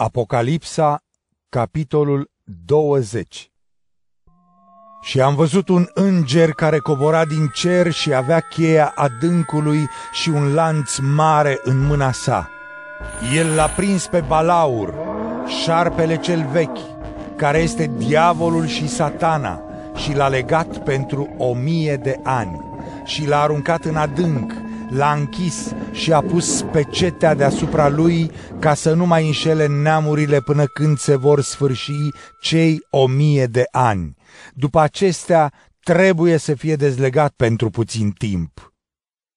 Apocalipsa, capitolul 20 Și am văzut un înger care cobora din cer și avea cheia adâncului și un lanț mare în mâna sa. El l-a prins pe Balaur, șarpele cel vechi, care este diavolul și satana, și l-a legat pentru o mie de ani și l-a aruncat în adânc l-a închis și a pus pecetea deasupra lui ca să nu mai înșele neamurile până când se vor sfârși cei o mie de ani. După acestea trebuie să fie dezlegat pentru puțin timp.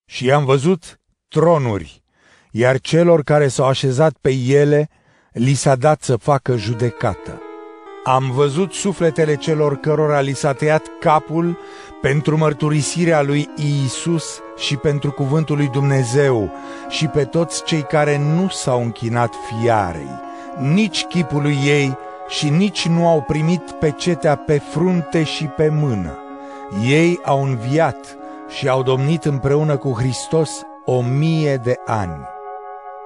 Și am văzut tronuri, iar celor care s-au așezat pe ele li s-a dat să facă judecată. Am văzut sufletele celor cărora li s-a tăiat capul pentru mărturisirea lui Iisus și pentru cuvântul lui Dumnezeu și pe toți cei care nu s-au închinat fiarei, nici chipului ei și nici nu au primit pecetea pe frunte și pe mână. Ei au înviat și au domnit împreună cu Hristos o mie de ani.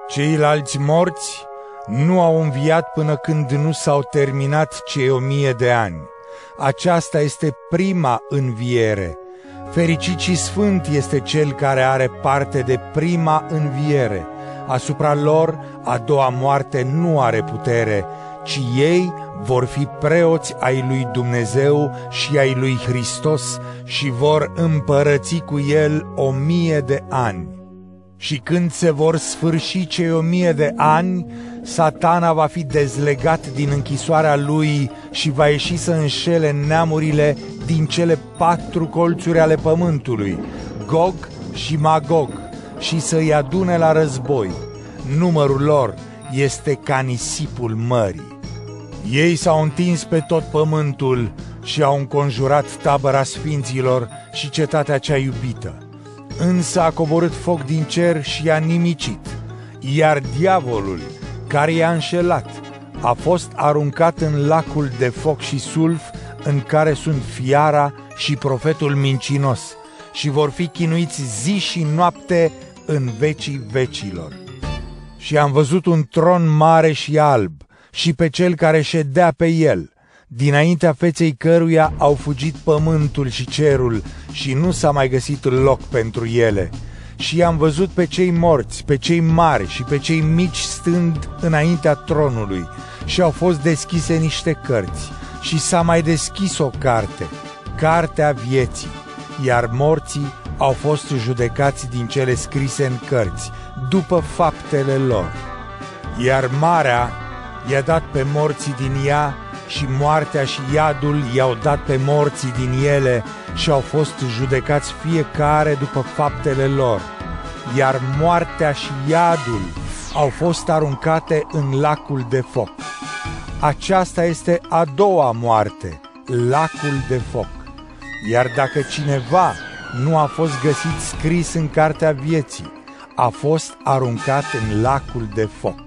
Ceilalți morți nu au înviat până când nu s-au terminat cei o mie de ani. Aceasta este prima înviere. Fericit și sfânt este cel care are parte de prima înviere. Asupra lor, a doua moarte nu are putere, ci ei vor fi preoți ai lui Dumnezeu și ai lui Hristos și vor împărăți cu el o mie de ani. Și când se vor sfârși cei o mie de ani, satana va fi dezlegat din închisoarea lui și va ieși să înșele neamurile din cele patru colțuri ale pământului, Gog și Magog, și să-i adune la război. Numărul lor este ca nisipul mării. Ei s-au întins pe tot pământul și au înconjurat tabăra sfinților și cetatea cea iubită însă a coborât foc din cer și i-a nimicit, iar diavolul, care i-a înșelat, a fost aruncat în lacul de foc și sulf în care sunt fiara și profetul mincinos și vor fi chinuiți zi și noapte în vecii vecilor. Și am văzut un tron mare și alb și pe cel care ședea pe el – dinaintea feței căruia au fugit pământul și cerul și nu s-a mai găsit loc pentru ele. Și am văzut pe cei morți, pe cei mari și pe cei mici stând înaintea tronului și au fost deschise niște cărți și s-a mai deschis o carte, cartea vieții, iar morții au fost judecați din cele scrise în cărți, după faptele lor. Iar marea i-a dat pe morții din ea și moartea și iadul i-au dat pe morții din ele și au fost judecați fiecare după faptele lor. Iar moartea și iadul au fost aruncate în lacul de foc. Aceasta este a doua moarte, lacul de foc. Iar dacă cineva nu a fost găsit scris în cartea vieții, a fost aruncat în lacul de foc.